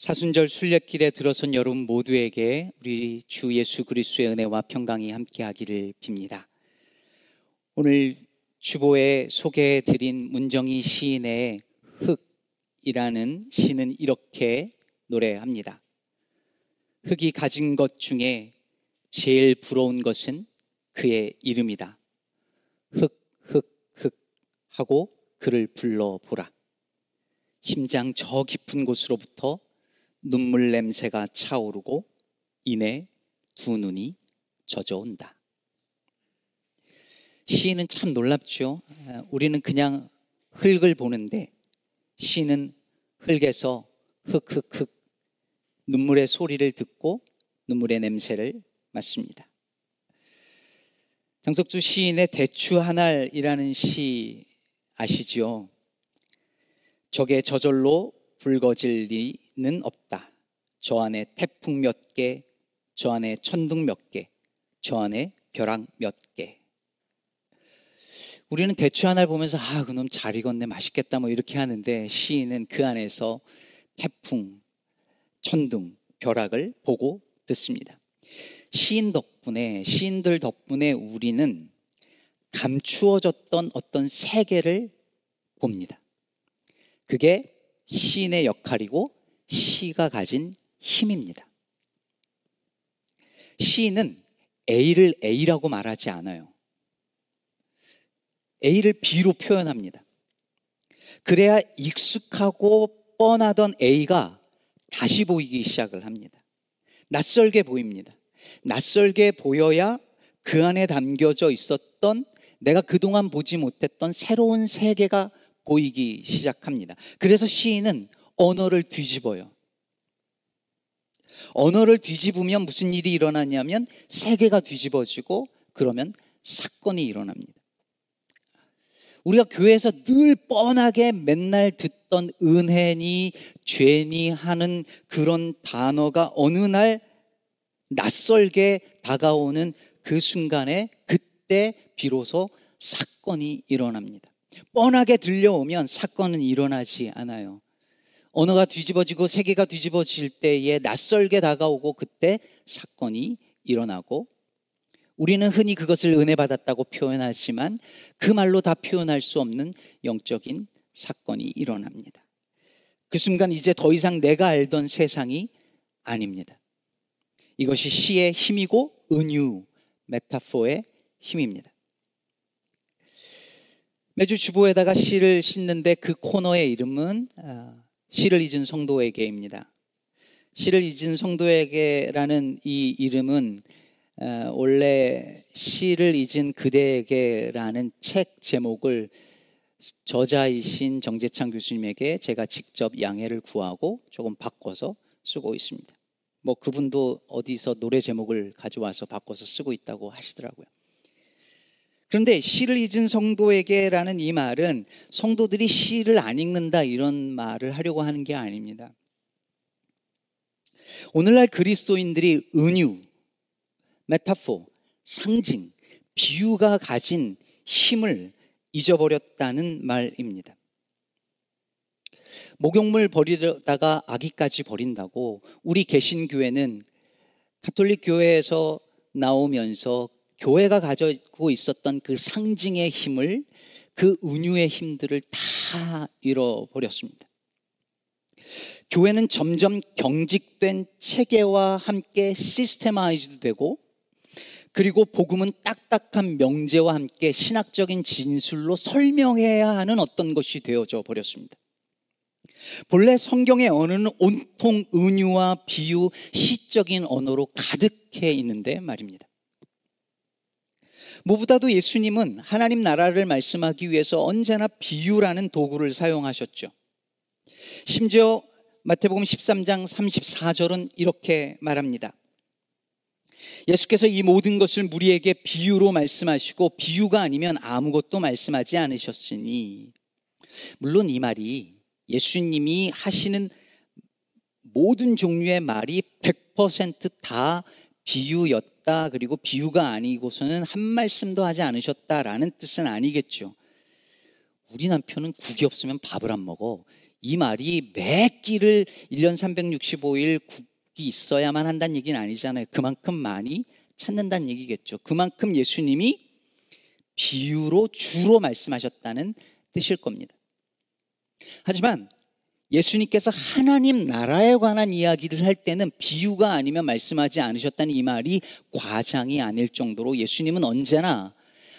사순절 순례길에 들어선 여러분 모두에게 우리 주 예수 그리스도의 은혜와 평강이 함께하기를 빕니다. 오늘 주보에 소개해 드린 문정희 시인의 흙이라는 시는 이렇게 노래합니다. 흙이 가진 것 중에 제일 부러운 것은 그의 이름이다. 흙, 흙, 흙 하고 그를 불러보라. 심장 저 깊은 곳으로부터 눈물 냄새가 차오르고 이내 두 눈이 젖어온다. 시인은 참 놀랍죠. 우리는 그냥 흙을 보는데 시는 흙에서 흙흙흙 눈물의 소리를 듣고 눈물의 냄새를 맡습니다. 장석주 시인의 대추 하날이라는 시 아시죠? 적의 저절로 붉어질 리 는 없다. 저 안에 태풍 몇 개, 저 안에 천둥 몇 개, 저 안에 벼락 몇 개. 우리는 대추 하나를 보면서 아, 그놈 잘 익었네, 맛있겠다 뭐 이렇게 하는데 시인은 그 안에서 태풍, 천둥, 벼락을 보고 듣습니다. 시인 덕분에, 시인들 덕분에 우리는 감추어졌던 어떤 세계를 봅니다. 그게 시인의 역할이고 시가 가진 힘입니다. 시인은 A를 A라고 말하지 않아요. A를 B로 표현합니다. 그래야 익숙하고 뻔하던 A가 다시 보이기 시작을 합니다. 낯설게 보입니다. 낯설게 보여야 그 안에 담겨져 있었던 내가 그동안 보지 못했던 새로운 세계가 보이기 시작합니다. 그래서 시인은 언어를 뒤집어요. 언어를 뒤집으면 무슨 일이 일어나냐면 세계가 뒤집어지고 그러면 사건이 일어납니다. 우리가 교회에서 늘 뻔하게 맨날 듣던 은혜니 죄니 하는 그런 단어가 어느 날 낯설게 다가오는 그 순간에 그때 비로소 사건이 일어납니다. 뻔하게 들려오면 사건은 일어나지 않아요. 언어가 뒤집어지고 세계가 뒤집어질 때에 낯설게 다가오고 그때 사건이 일어나고 우리는 흔히 그것을 은혜 받았다고 표현하지만 그 말로 다 표현할 수 없는 영적인 사건이 일어납니다. 그 순간 이제 더 이상 내가 알던 세상이 아닙니다. 이것이 시의 힘이고 은유, 메타포의 힘입니다. 매주 주보에다가 시를 싣는데 그 코너의 이름은 아, 시를 잊은 성도에게입니다. 시를 잊은 성도에게라는 이 이름은 아, 원래 시를 잊은 그대에게라는 책 제목을 저자이신 정재창 교수님에게 제가 직접 양해를 구하고 조금 바꿔서 쓰고 있습니다. 뭐 그분도 어디서 노래 제목을 가져와서 바꿔서 쓰고 있다고 하시더라고요. 그런데 시를 잊은 성도에게라는 이 말은 성도들이 시를 안 읽는다 이런 말을 하려고 하는 게 아닙니다. 오늘날 그리스도인들이 은유, 메타포, 상징, 비유가 가진 힘을 잊어버렸다는 말입니다. 목욕물 버리다가 아기까지 버린다고 우리 개신교회는 가톨릭 교회에서 나오면서 교회가 가지고 있었던 그 상징의 힘을 그 은유의 힘들을 다 잃어버렸습니다. 교회는 점점 경직된 체계와 함께 systemized 되고 그리고 복음은 딱딱한 명제와 함께 신학적인 진술로 설명해야 하는 어떤 것이 되어져 버렸습니다. 본래 성경의 언어는 온통 은유와 비유, 시적인 언어로 가득해 있는데 말입니다. 무보다도 예수님은 하나님 나라를 말씀하기 위해서 언제나 비유라는 도구를 사용하셨죠. 심지어 마태복음 13장 34절은 이렇게 말합니다. 예수께서 이 모든 것을 무리에게 비유로 말씀하시고 비유가 아니면 아무것도 말씀하지 않으셨으니 물론 이 말이 예수님이 하시는 모든 종류의 말이 100%다 비유였다. 그리고 비유가 아니고서는 한 말씀도 하지 않으셨다라는 뜻은 아니겠죠. 우리 남편은 국이 없으면 밥을 안 먹어. 이 말이 매 끼를 1년 365일 국이 있어야만 한다는 얘기는 아니잖아요. 그만큼 많이 찾는다는 얘기겠죠. 그만큼 예수님이 비유로 주로 말씀하셨다는 뜻일 겁니다. 하지만 예수님께서 하나님 나라에 관한 이야기를 할 때는 비유가 아니면 말씀하지 않으셨다는 이 말이 과장이 아닐 정도로 예수님은 언제나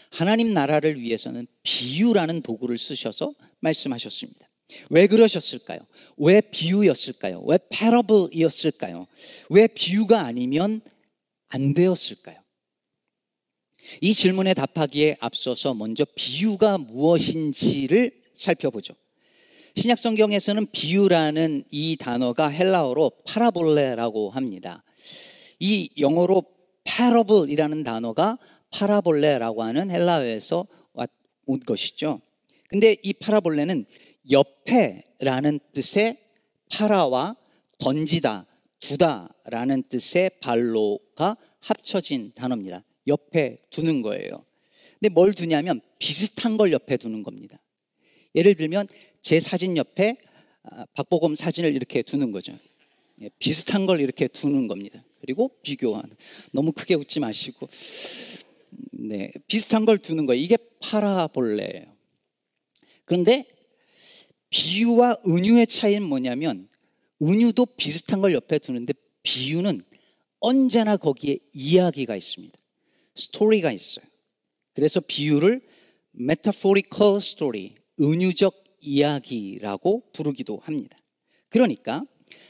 하나님 나라를 위해서는 비유라는 도구를 쓰셔서 말씀하셨습니다. 왜 그러셨을까요? 왜 비유였을까요? 왜 패러블이었을까요? 왜 비유가 아니면 안 되었을까요? 이 질문에 답하기에 앞서서 먼저 비유가 무엇인지를 살펴보죠. 신약 성경에서는 비유라는 이 단어가 헬라어로 파라볼레라고 합니다. 이 영어로 parable이라는 단어가 파라볼레라고 하는 헬라어에서 온 것이죠. 근데 이 파라볼레는 옆에라는 뜻의 파라와 던지다, 두다라는 뜻의 발로가 합쳐진 단어입니다. 옆에 두는 거예요. 근데 뭘 두냐면 비슷한 걸 옆에 두는 겁니다. 예를 들면 제 사진 옆에 아, 박보검 사진을 이렇게 두는 거죠. 예, 비슷한 걸 이렇게 두는 겁니다. 그리고 비교하는. 너무 크게 웃지 마시고. 네, 비슷한 걸 두는 거예요. 이게 파라볼레예요. 그런데 비유와 은유의 차이는 뭐냐면 은유도 비슷한 걸 옆에 두는데 비유는 언제나 거기에 이야기가 있습니다. 스토리가 있어요. 그래서 비유를 metaphorical story, 은유적 이야기라고 부르기도 합니다. 그러니까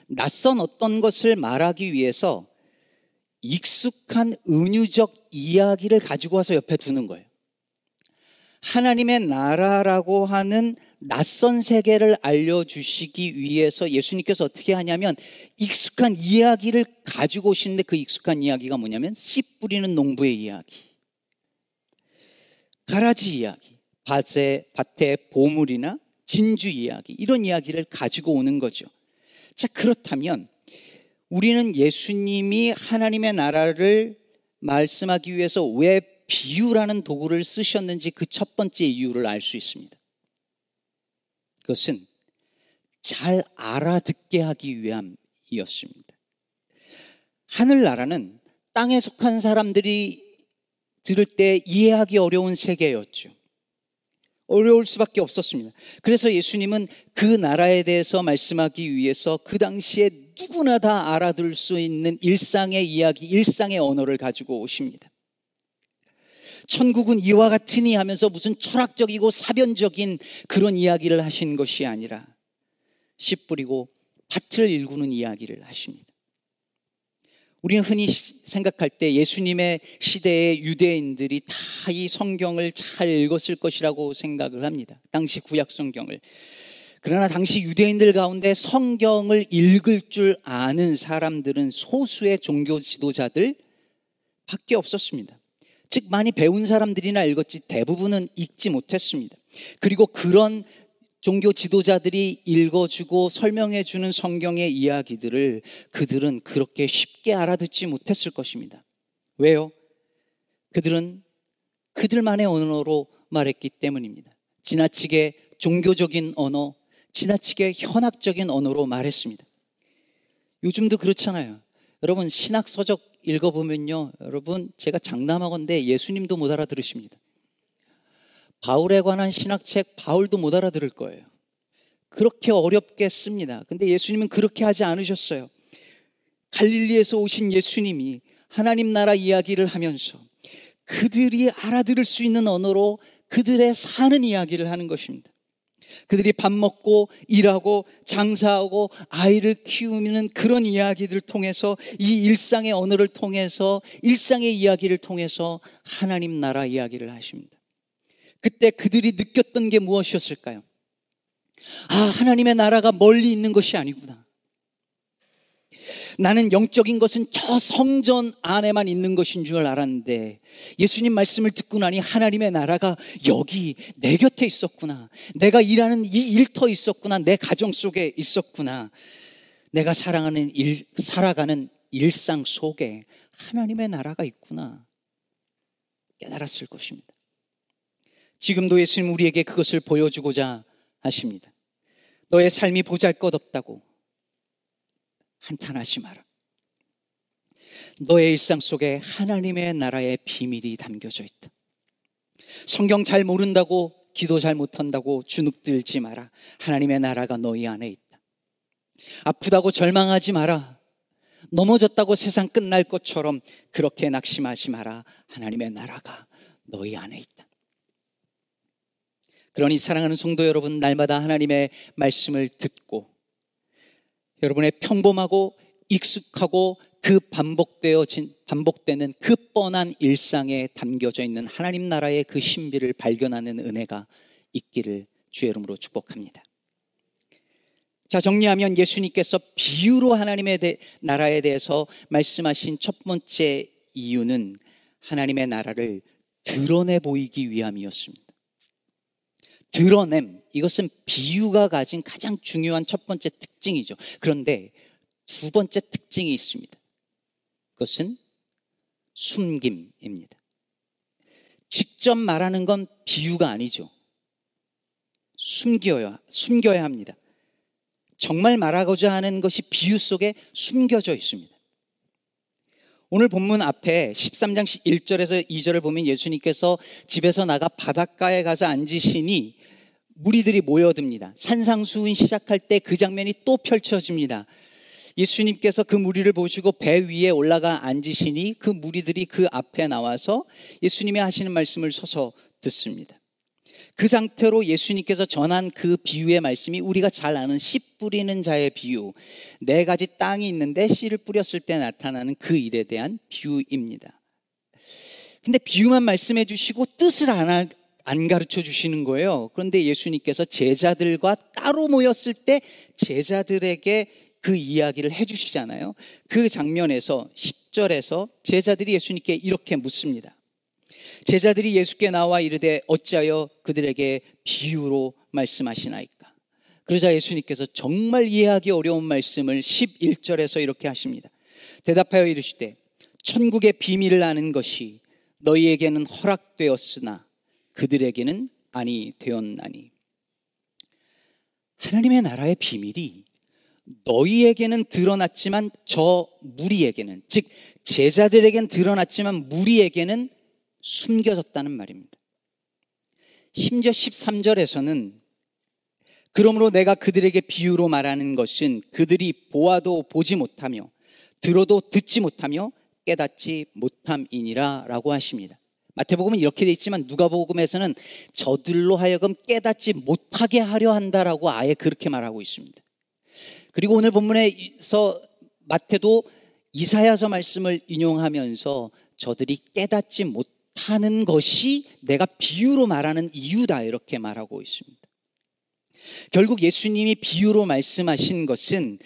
낯선 어떤 것을 말하기 위해서 익숙한 은유적 이야기를 가지고 와서 옆에 두는 거예요. 하나님의 나라라고 하는 낯선 세계를 알려주시기 위해서 예수님께서 어떻게 하냐면 익숙한 이야기를 가지고 오시는데 그 익숙한 이야기가 뭐냐면 씨 뿌리는 농부의 이야기. 가라지 이야기. 밭에, 밭에 보물이나 진주 이야기. 이런 이야기를 가지고 오는 거죠. 자, 그렇다면 우리는 예수님이 하나님의 나라를 말씀하기 위해서 왜 비유라는 도구를 쓰셨는지 그 첫 번째 이유를 알 수 있습니다. 그것은 잘 알아듣게 하기 위함이었습니다. 하늘나라는 땅에 속한 사람들이 들을 때 이해하기 어려운 세계였죠. 어려울 수밖에 없었습니다. 그래서 예수님은 그 나라에 대해서 말씀하기 위해서 그 당시에 누구나 다 알아들을 수 있는 일상의 이야기, 일상의 언어를 가지고 오십니다. 천국은 이와 같으니 하면서 무슨 철학적이고 사변적인 그런 이야기를 하신 것이 아니라 씨 뿌리고 밭을 일구는 이야기를 하십니다. 우리는 흔히 생각할 때 예수님의 시대의 유대인들이 다 이 성경을 잘 읽었을 것이라고 생각을 합니다. 당시 구약 성경을. 그러나 당시 유대인들 가운데 성경을 읽을 줄 아는 사람들은 소수의 종교 지도자들 밖에 없었습니다. 즉, 많이 배운 사람들이나 읽었지 대부분은 읽지 못했습니다. 그리고 그런 종교 지도자들이 읽어주고 설명해주는 성경의 이야기들을 그들은 그렇게 쉽게 알아듣지 못했을 것입니다. 왜요? 그들은 그들만의 언어로 말했기 때문입니다. 지나치게 종교적인 언어, 지나치게 현학적인 언어로 말했습니다. 요즘도 그렇잖아요. 여러분, 신학서적 읽어보면요. 여러분, 제가 장담하건데 예수님도 못 알아들으십니다. 바울에 관한 신학책 바울도 못 알아들을 거예요. 그렇게 어렵게 씁니다. 근데 예수님은 그렇게 하지 않으셨어요. 갈릴리에서 오신 예수님이 하나님 나라 이야기를 하면서 그들이 알아들을 수 있는 언어로 그들의 사는 이야기를 하는 것입니다. 그들이 밥 먹고 일하고 장사하고 아이를 키우는 그런 이야기들을 통해서 이 일상의 언어를 통해서 일상의 이야기를 통해서 하나님 나라 이야기를 하십니다. 그때 그들이 느꼈던 게 무엇이었을까요? 아, 하나님의 나라가 멀리 있는 것이 아니구나. 나는 영적인 것은 저 성전 안에만 있는 것인 줄 알았는데 예수님 말씀을 듣고 나니 하나님의 나라가 여기 내 곁에 있었구나. 내가 일하는 이 일터 있었구나. 내 가정 속에 있었구나. 내가 사랑하는 일, 살아가는 일상 속에 하나님의 나라가 있구나. 깨달았을 것입니다. 지금도 예수님 우리에게 그것을 보여주고자 하십니다. 너의 삶이 보잘 것 없다고 한탄하지 마라. 너의 일상 속에 하나님의 나라의 비밀이 담겨져 있다. 성경 잘 모른다고 기도 잘 못한다고 주눅들지 마라. 하나님의 나라가 너희 안에 있다. 아프다고 절망하지 마라. 넘어졌다고 세상 끝날 것처럼 그렇게 낙심하지 마라. 하나님의 나라가 너희 안에 있다. 그러니 사랑하는 성도 여러분, 날마다 하나님의 말씀을 듣고 여러분의 평범하고 익숙하고 그 반복되어진 반복되는 그 뻔한 일상에 담겨져 있는 하나님 나라의 그 신비를 발견하는 은혜가 있기를 주의 이름으로 축복합니다. 자, 정리하면 예수님께서 비유로 하나님의 대, 나라에 대해서 말씀하신 첫 번째 이유는 하나님의 나라를 드러내 보이기 위함이었습니다. 드러냄, 이것은 비유가 가진 가장 중요한 첫 번째 특징이죠. 그런데 두 번째 특징이 있습니다. 그것은 숨김입니다. 직접 말하는 건 비유가 아니죠. 숨겨야, 숨겨야 합니다. 정말 말하고자 하는 것이 비유 속에 숨겨져 있습니다. 오늘 본문 앞에 13장 1절에서 2절을 보면 예수님께서 집에서 나가 바닷가에 가서 앉으시니 무리들이 모여듭니다. 산상수훈 시작할 때 그 장면이 또 펼쳐집니다. 예수님께서 그 무리를 보시고 배 위에 올라가 앉으시니 그 무리들이 그 앞에 나와서 예수님이 하시는 말씀을 서서 듣습니다. 그 상태로 예수님께서 전한 그 비유의 말씀이 우리가 잘 아는 씨 뿌리는 자의 비유. 네 가지 땅이 있는데 씨를 뿌렸을 때 나타나는 그 일에 대한 비유입니다. 근데 비유만 말씀해 주시고 뜻을 안, 안 가르쳐 주시는 거예요. 그런데 예수님께서 제자들과 따로 모였을 때 제자들에게 그 이야기를 해 주시잖아요. 그 장면에서 10절에서 제자들이 예수님께 이렇게 묻습니다. 제자들이 예수께 나와 이르되 어찌하여 그들에게 비유로 말씀하시나이까? 그러자 예수님께서 정말 이해하기 어려운 말씀을 11절에서 이렇게 하십니다. 대답하여 이르시되 천국의 비밀을 아는 것이 너희에게는 허락되었으나 그들에게는 아니 되었나니. 하나님의 나라의 비밀이 너희에게는 드러났지만 저 무리에게는, 즉, 제자들에게는 드러났지만 무리에게는 숨겨졌다는 말입니다. 심지어 13절에서는 그러므로 내가 그들에게 비유로 말하는 것은 그들이 보아도 보지 못하며 들어도 듣지 못하며 깨닫지 못함이니라 라고 하십니다. 마태복음은 이렇게 돼 있지만 누가복음에서는 저들로 하여금 깨닫지 못하게 하려 한다라고 아예 그렇게 말하고 있습니다. 그리고 오늘 본문에서 마태도 이사야서 말씀을 인용하면서 저들이 깨닫지 못하는 것이 내가 비유로 말하는 이유다 이렇게 말하고 있습니다. 결국 예수님이 비유로 말씀하신 것은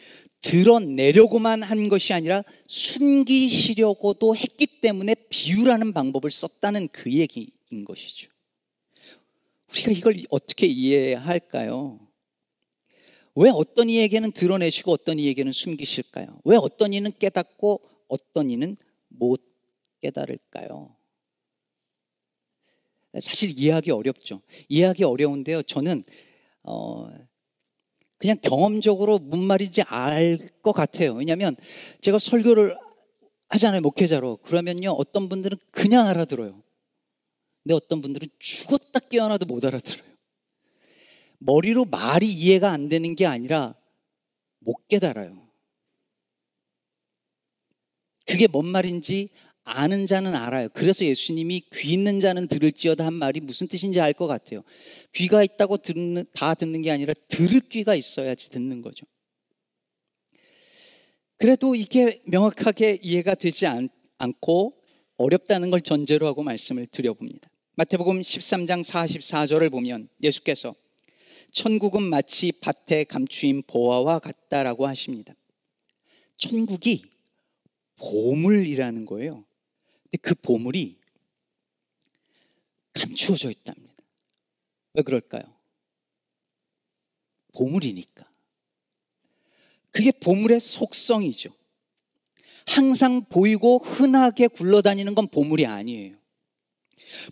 드러내려고만 한 것이 아니라 숨기시려고도 했기 때문에 비유라는 방법을 썼다는 그 얘기인 것이죠. 우리가 이걸 어떻게 이해할까요? 왜 어떤 이에게는 드러내시고 어떤 이에게는 숨기실까요? 왜 어떤 이는 깨닫고 어떤 이는 못 깨달을까요? 사실 이해하기 어렵죠. 이해하기 어려운데요. 저는 어, 그냥 경험적으로 뭔 말인지 알 것 같아요. 왜냐하면 제가 설교를 하잖아요. 목회자로. 그러면요. 어떤 분들은 그냥 알아들어요. 근데 어떤 분들은 죽었다 깨어나도 못 알아들어요. 머리로 말이 이해가 안 되는 게 아니라 못 깨달아요. 그게 뭔 말인지 아는 자는 알아요. 그래서 예수님이 귀 있는 자는 들을지어다 한 말이 무슨 뜻인지 알 것 같아요. 귀가 있다고 듣는, 다 듣는 게 아니라 들을 귀가 있어야지 듣는 거죠. 그래도 이게 명확하게 이해가 되지 않, 않고 어렵다는 걸 전제로 하고 말씀을 드려봅니다. 마태복음 13장 44절을 보면 예수께서 천국은 마치 밭에 감추인 보화와 같다라고 하십니다. 천국이 보물이라는 거예요. 그 보물이 감추어져 있답니다. 왜 그럴까요? 보물이니까. 그게 보물의 속성이죠. 항상 보이고 흔하게 굴러다니는 건 보물이 아니에요.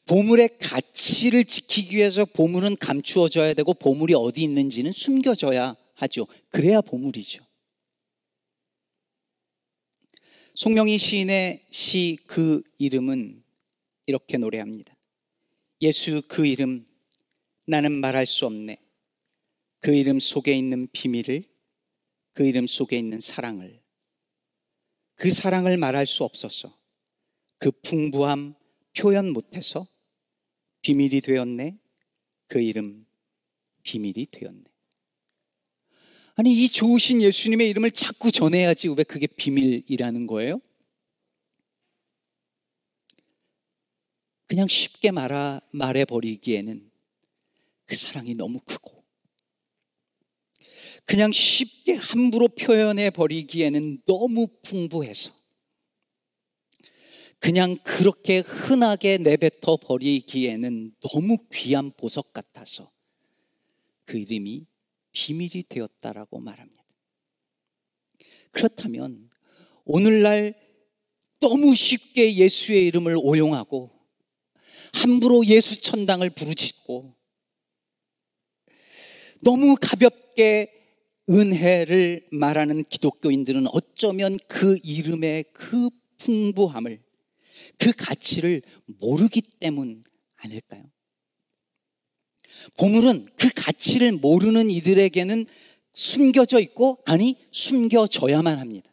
보물의 가치를 지키기 위해서 보물은 감추어져야 되고 보물이 어디 있는지는 숨겨져야 하죠. 그래야 보물이죠. 송명희 시인의 시 그 이름은 이렇게 노래합니다. 예수 그 이름 나는 말할 수 없네. 그 이름 속에 있는 비밀을 그 이름 속에 있는 사랑을 그 사랑을 말할 수 없어서 그 풍부함 표현 못해서 비밀이 되었네. 그 이름 비밀이 되었네. 아니, 이 좋으신 예수님의 이름을 자꾸 전해야지 왜 그게 비밀이라는 거예요? 그냥 쉽게 말아, 말해버리기에는 그 사랑이 너무 크고, 그냥 쉽게 함부로 표현해 버리기에는 너무 풍부해서, 그냥 그렇게 흔하게 내뱉어 버리기에는 너무 귀한 보석 같아서 그 이름이 비밀이 되었다라고 말합니다. 그렇다면 오늘날 너무 쉽게 예수의 이름을 오용하고 함부로 예수 천당을 부르짖고 너무 가볍게 은혜를 말하는 기독교인들은 어쩌면 그 이름의 그 풍부함을 그 가치를 모르기 때문 아닐까요? 보물은 그 가치를 모르는 이들에게는 숨겨져 있고, 아니, 숨겨져야만 합니다.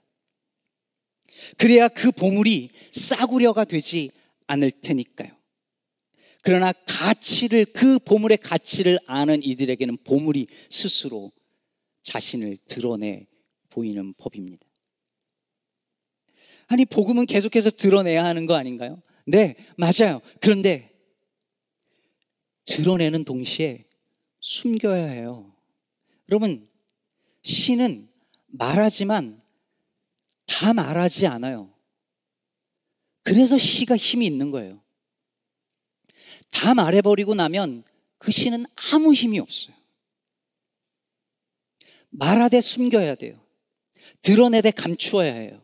그래야 그 보물이 싸구려가 되지 않을 테니까요. 그러나 가치를, 그 보물의 가치를 아는 이들에게는 보물이 스스로 자신을 드러내 보이는 법입니다. 아니, 복음은 계속해서 드러내야 하는 거 아닌가요? 네, 맞아요. 그런데 드러내는 동시에 숨겨야 해요. 여러분, 시는 말하지만 다 말하지 않아요. 그래서 시가 힘이 있는 거예요. 다 말해버리고 나면 그 시는 아무 힘이 없어요. 말하되 숨겨야 돼요. 드러내되 감추어야 해요.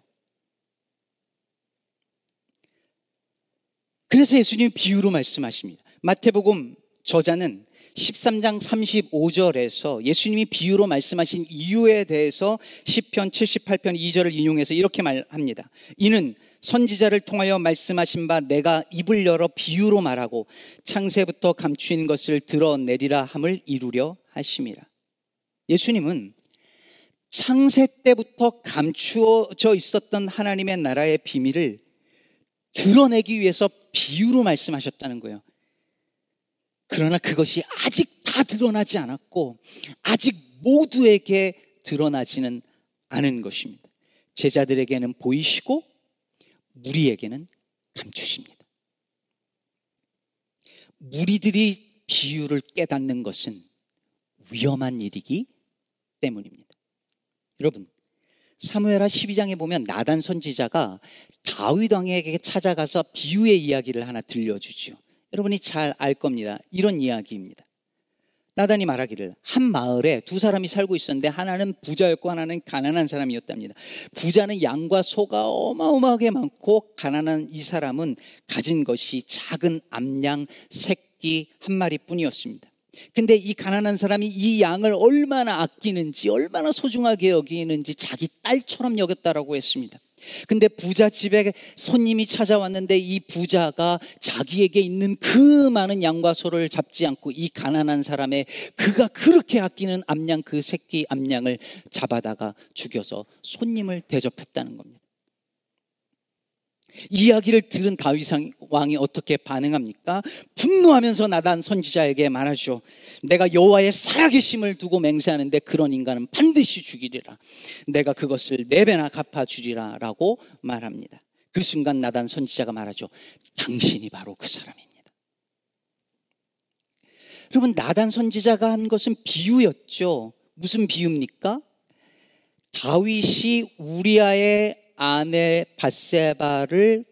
그래서 예수님이 비유로 말씀하십니다. 마태복음 저자는 13장 35절에서 예수님이 비유로 말씀하신 이유에 대해서 10편 78편 2절을 인용해서 이렇게 말합니다. 이는 선지자를 통하여 말씀하신 바 내가 입을 열어 비유로 말하고 창세부터 감추인 것을 드러내리라 함을 이루려 하심이라. 예수님은 창세 때부터 감추어져 있었던 하나님의 나라의 비밀을 드러내기 위해서 비유로 말씀하셨다는 거예요. 그러나 그것이 아직 다 드러나지 않았고, 아직 모두에게 드러나지는 않은 것입니다. 제자들에게는 보이시고, 무리에게는 감추십니다. 무리들이 비유를 깨닫는 것은 위험한 일이기 때문입니다. 여러분, 사무엘하 12장에 보면 나단 선지자가 다윗 왕에게 찾아가서 비유의 이야기를 하나 들려주죠. 여러분이 잘 알 겁니다. 이런 이야기입니다. 나단이 말하기를 한 마을에 두 사람이 살고 있었는데 하나는 부자였고 하나는 가난한 사람이었답니다. 부자는 양과 소가 어마어마하게 많고 가난한 이 사람은 가진 것이 작은 암양 새끼 한 마리뿐이었습니다. 근데 이 가난한 사람이 이 양을 얼마나 아끼는지 얼마나 소중하게 여기는지 자기 딸처럼 여겼다라고 했습니다. 근데 부자 집에 손님이 찾아왔는데 이 부자가 자기에게 있는 그 많은 양과 소를 잡지 않고 이 가난한 사람의 그가 그렇게 아끼는 암양 그 새끼 암양을 잡아다가 죽여서 손님을 대접했다는 겁니다. 이야기를 들은 다윗 왕이 어떻게 반응합니까? 분노하면서 나단 선지자에게 말하죠. 내가 여호와의 살아계심을 두고 맹세하는데 그런 인간은 반드시 죽이리라. 내가 그것을 네 배나 갚아 주리라라고 말합니다. 그 순간 나단 선지자가 말하죠. 당신이 바로 그 사람입니다. 여러분 나단 선지자가 한 것은 비유였죠. 무슨 비유입니까? 다윗이 우리아의 아내 바세바를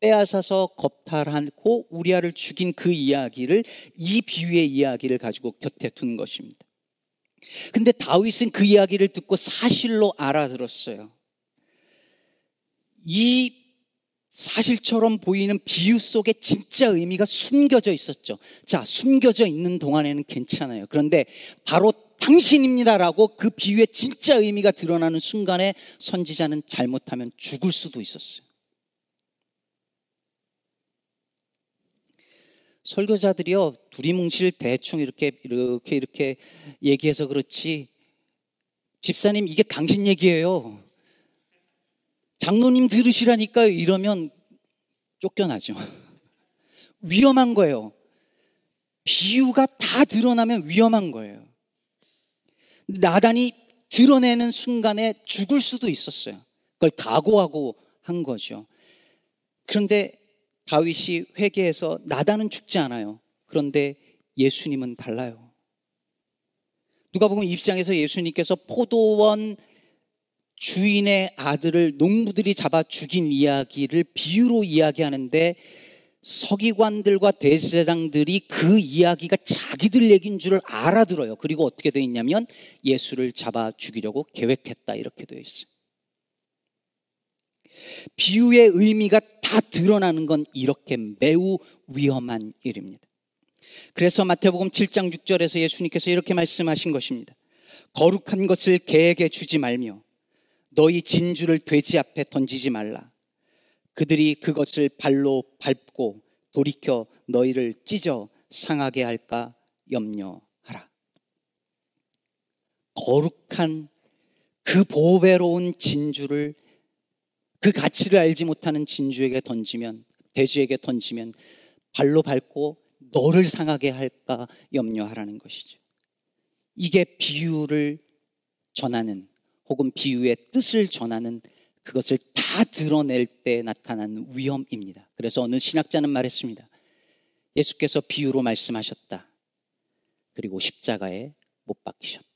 빼앗아서 겁탈하고 우리아를 죽인 그 이야기를 이 비유의 이야기를 가지고 곁에 둔 것입니다. 근데 다윗은 그 이야기를 듣고 사실로 알아들었어요. 이 사실처럼 보이는 비유 속에 진짜 의미가 숨겨져 있었죠. 자, 숨겨져 있는 동안에는 괜찮아요. 그런데 바로 당신입니다라고 그 비유의 진짜 의미가 드러나는 순간에 선지자는 잘못하면 죽을 수도 있었어요. 설교자들이요, 두리뭉실 대충 이렇게, 이렇게, 이렇게 얘기해서 그렇지, 집사님, 이게 당신 얘기예요. 장로님 들으시라니까 이러면 쫓겨나죠. 위험한 거예요. 비유가 다 드러나면 위험한 거예요. 나단이 드러내는 순간에 죽을 수도 있었어요. 그걸 각오하고 한 거죠. 그런데 다윗이 회개해서 나단은 죽지 않아요. 그런데 예수님은 달라요. 누가 보면 입장에서 예수님께서 포도원 주인의 아들을 농부들이 잡아 죽인 이야기를 비유로 이야기하는데 서기관들과 대제사장들이 그 이야기가 자기들 얘기인 줄 알아들어요. 그리고 어떻게 되어 있냐면 예수를 잡아 죽이려고 계획했다 이렇게 되어 있어요. 비유의 의미가 다 드러나는 건 이렇게 매우 위험한 일입니다. 그래서 마태복음 7장 6절에서 예수님께서 이렇게 말씀하신 것입니다. 거룩한 것을 개에게 주지 말며 너희 진주를 돼지 앞에 던지지 말라. 그들이 그것을 발로 밟고 돌이켜 너희를 찢어 상하게 할까 염려하라. 거룩한 그 보배로운 진주를 그 가치를 알지 못하는 진주에게 던지면 돼지에게 던지면 발로 밟고 너를 상하게 할까 염려하라는 것이죠. 이게 비유를 전하는 혹은 비유의 뜻을 전하는 그것을 다 드러낼 때 나타나는 위험입니다. 그래서 어느 신학자는 말했습니다. 예수께서 비유로 말씀하셨다. 그리고 십자가에 못 박히셨다.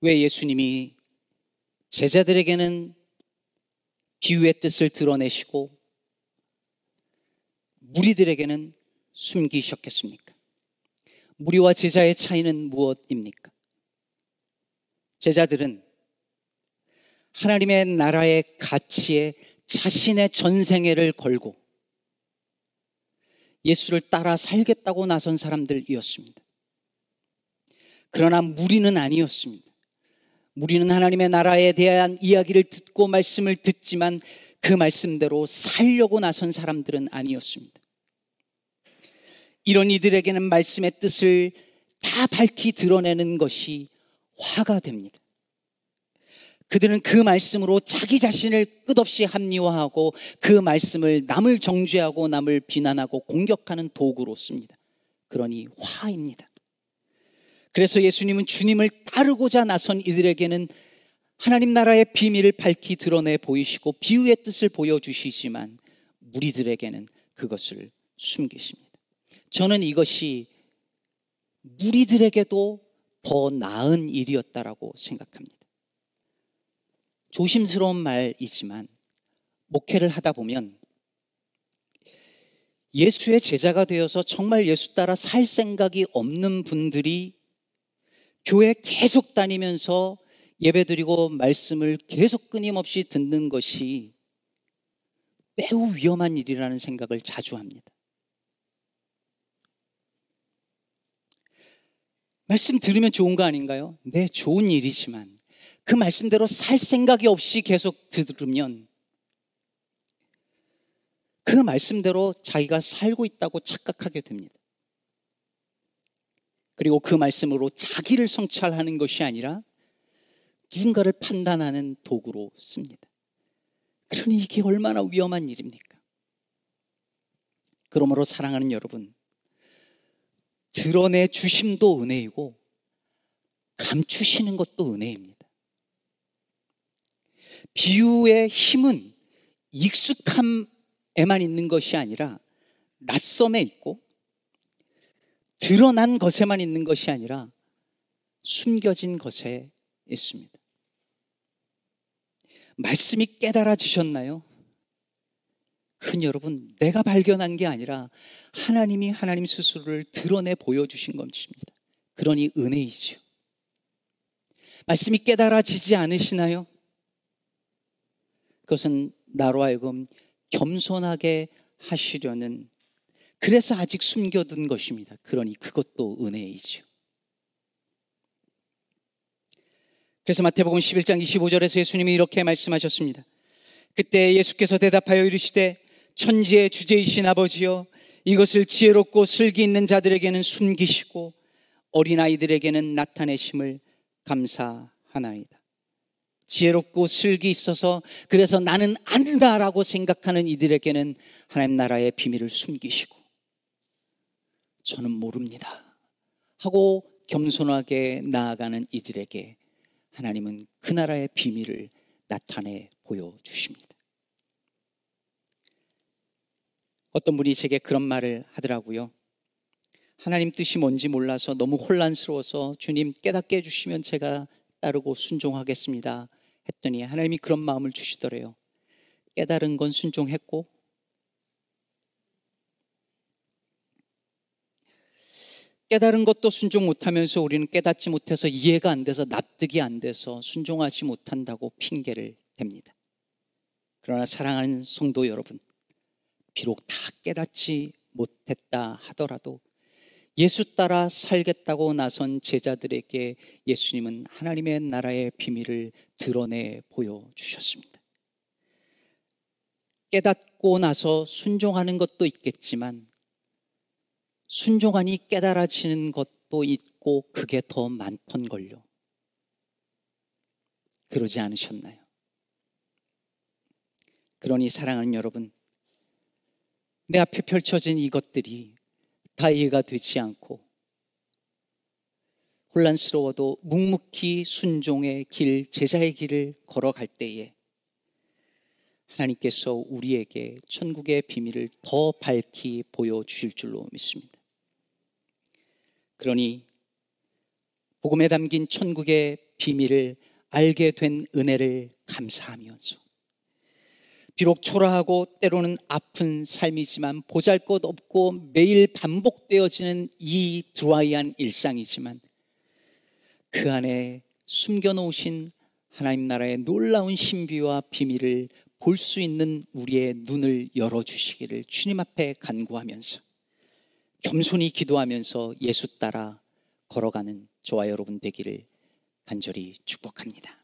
왜 예수님이 제자들에게는 비유의 뜻을 드러내시고 무리들에게는 숨기셨겠습니까? 무리와 제자의 차이는 무엇입니까? 제자들은 하나님의 나라의 가치에 자신의 전생애를 걸고 예수를 따라 살겠다고 나선 사람들이었습니다. 그러나 무리는 아니었습니다. 무리는 하나님의 나라에 대한 이야기를 듣고 말씀을 듣지만 그 말씀대로 살려고 나선 사람들은 아니었습니다. 이런 이들에게는 말씀의 뜻을 다 밝히 드러내는 것이 화가 됩니다. 그들은 그 말씀으로 자기 자신을 끝없이 합리화하고 그 말씀을 남을 정죄하고 남을 비난하고 공격하는 도구로 씁니다. 그러니 화입니다. 그래서 예수님은 주님을 따르고자 나선 이들에게는 하나님 나라의 비밀을 밝히 드러내 보이시고 비유의 뜻을 보여주시지만 무리들에게는 그것을 숨기십니다. 저는 이것이 무리들에게도 더 나은 일이었다라고 생각합니다. 조심스러운 말이지만 목회를 하다 보면 예수의 제자가 되어서 정말 예수 따라 살 생각이 없는 분들이 교회 계속 다니면서 예배 드리고 말씀을 계속 끊임없이 듣는 것이 매우 위험한 일이라는 생각을 자주 합니다. 말씀 들으면 좋은 거 아닌가요? 네, 좋은 일이지만 그 말씀대로 살 생각이 없이 계속 들으면 그 말씀대로 자기가 살고 있다고 착각하게 됩니다. 그리고 그 말씀으로 자기를 성찰하는 것이 아니라 누군가를 판단하는 도구로 씁니다. 그러니 이게 얼마나 위험한 일입니까? 그러므로 사랑하는 여러분, 드러내 주심도 은혜이고 감추시는 것도 은혜입니다. 비유의 힘은 익숙함에만 있는 것이 아니라 낯섦에 있고 드러난 것에만 있는 것이 아니라 숨겨진 것에 있습니다. 말씀이 깨달아지셨나요? 큰 여러분, 내가 발견한 게 아니라 하나님이 하나님 스스로를 드러내 보여주신 것입니다. 그러니 은혜이죠. 말씀이 깨달아지지 않으시나요? 그것은 나로 하여금 겸손하게 하시려는 그래서 아직 숨겨둔 것입니다. 그러니 그것도 은혜이죠. 그래서 마태복음 11장 25절에서 예수님이 이렇게 말씀하셨습니다. 그때 예수께서 대답하여 이르시되 천지의 주제이신 아버지여 이것을 지혜롭고 슬기 있는 자들에게는 숨기시고 어린아이들에게는 나타내심을 감사하나이다. 지혜롭고 슬기 있어서 그래서 나는 안다라고 생각하는 이들에게는 하나님 나라의 비밀을 숨기시고 저는 모릅니다. 하고 겸손하게 나아가는 이들에게 하나님은 그 나라의 비밀을 나타내 보여주십니다. 어떤 분이 제게 그런 말을 하더라고요. 하나님 뜻이 뭔지 몰라서 너무 혼란스러워서 주님 깨닫게 해주시면 제가 따르고 순종하겠습니다. 했더니 하나님이 그런 마음을 주시더래요. 깨달은 건 순종했고 깨달은 것도 순종 못하면서 우리는 깨닫지 못해서 이해가 안 돼서 납득이 안 돼서 순종하지 못한다고 핑계를 댑니다. 그러나 사랑하는 성도 여러분, 비록 다 깨닫지 못했다 하더라도 예수 따라 살겠다고 나선 제자들에게 예수님은 하나님의 나라의 비밀을 드러내 보여주셨습니다. 깨닫고 나서 순종하는 것도 있겠지만 순종하니 깨달아지는 것도 있고 그게 더 많던걸요. 그러지 않으셨나요? 그러니 사랑하는 여러분, 내 앞에 펼쳐진 이것들이 다 이해가 되지 않고 혼란스러워도 묵묵히 순종의 길, 제자의 길을 걸어갈 때에 하나님께서 우리에게 천국의 비밀을 더 밝히 보여주실 줄로 믿습니다. 그러니 복음에 담긴 천국의 비밀을 알게 된 은혜를 감사하면서 비록 초라하고 때로는 아픈 삶이지만 보잘 것 없고 매일 반복되어지는 이 드라이한 일상이지만 그 안에 숨겨놓으신 하나님 나라의 놀라운 신비와 비밀을 볼 수 있는 우리의 눈을 열어주시기를 주님 앞에 간구하면서 겸손히 기도하면서 예수 따라 걸어가는 저와 여러분 되기를 간절히 축복합니다.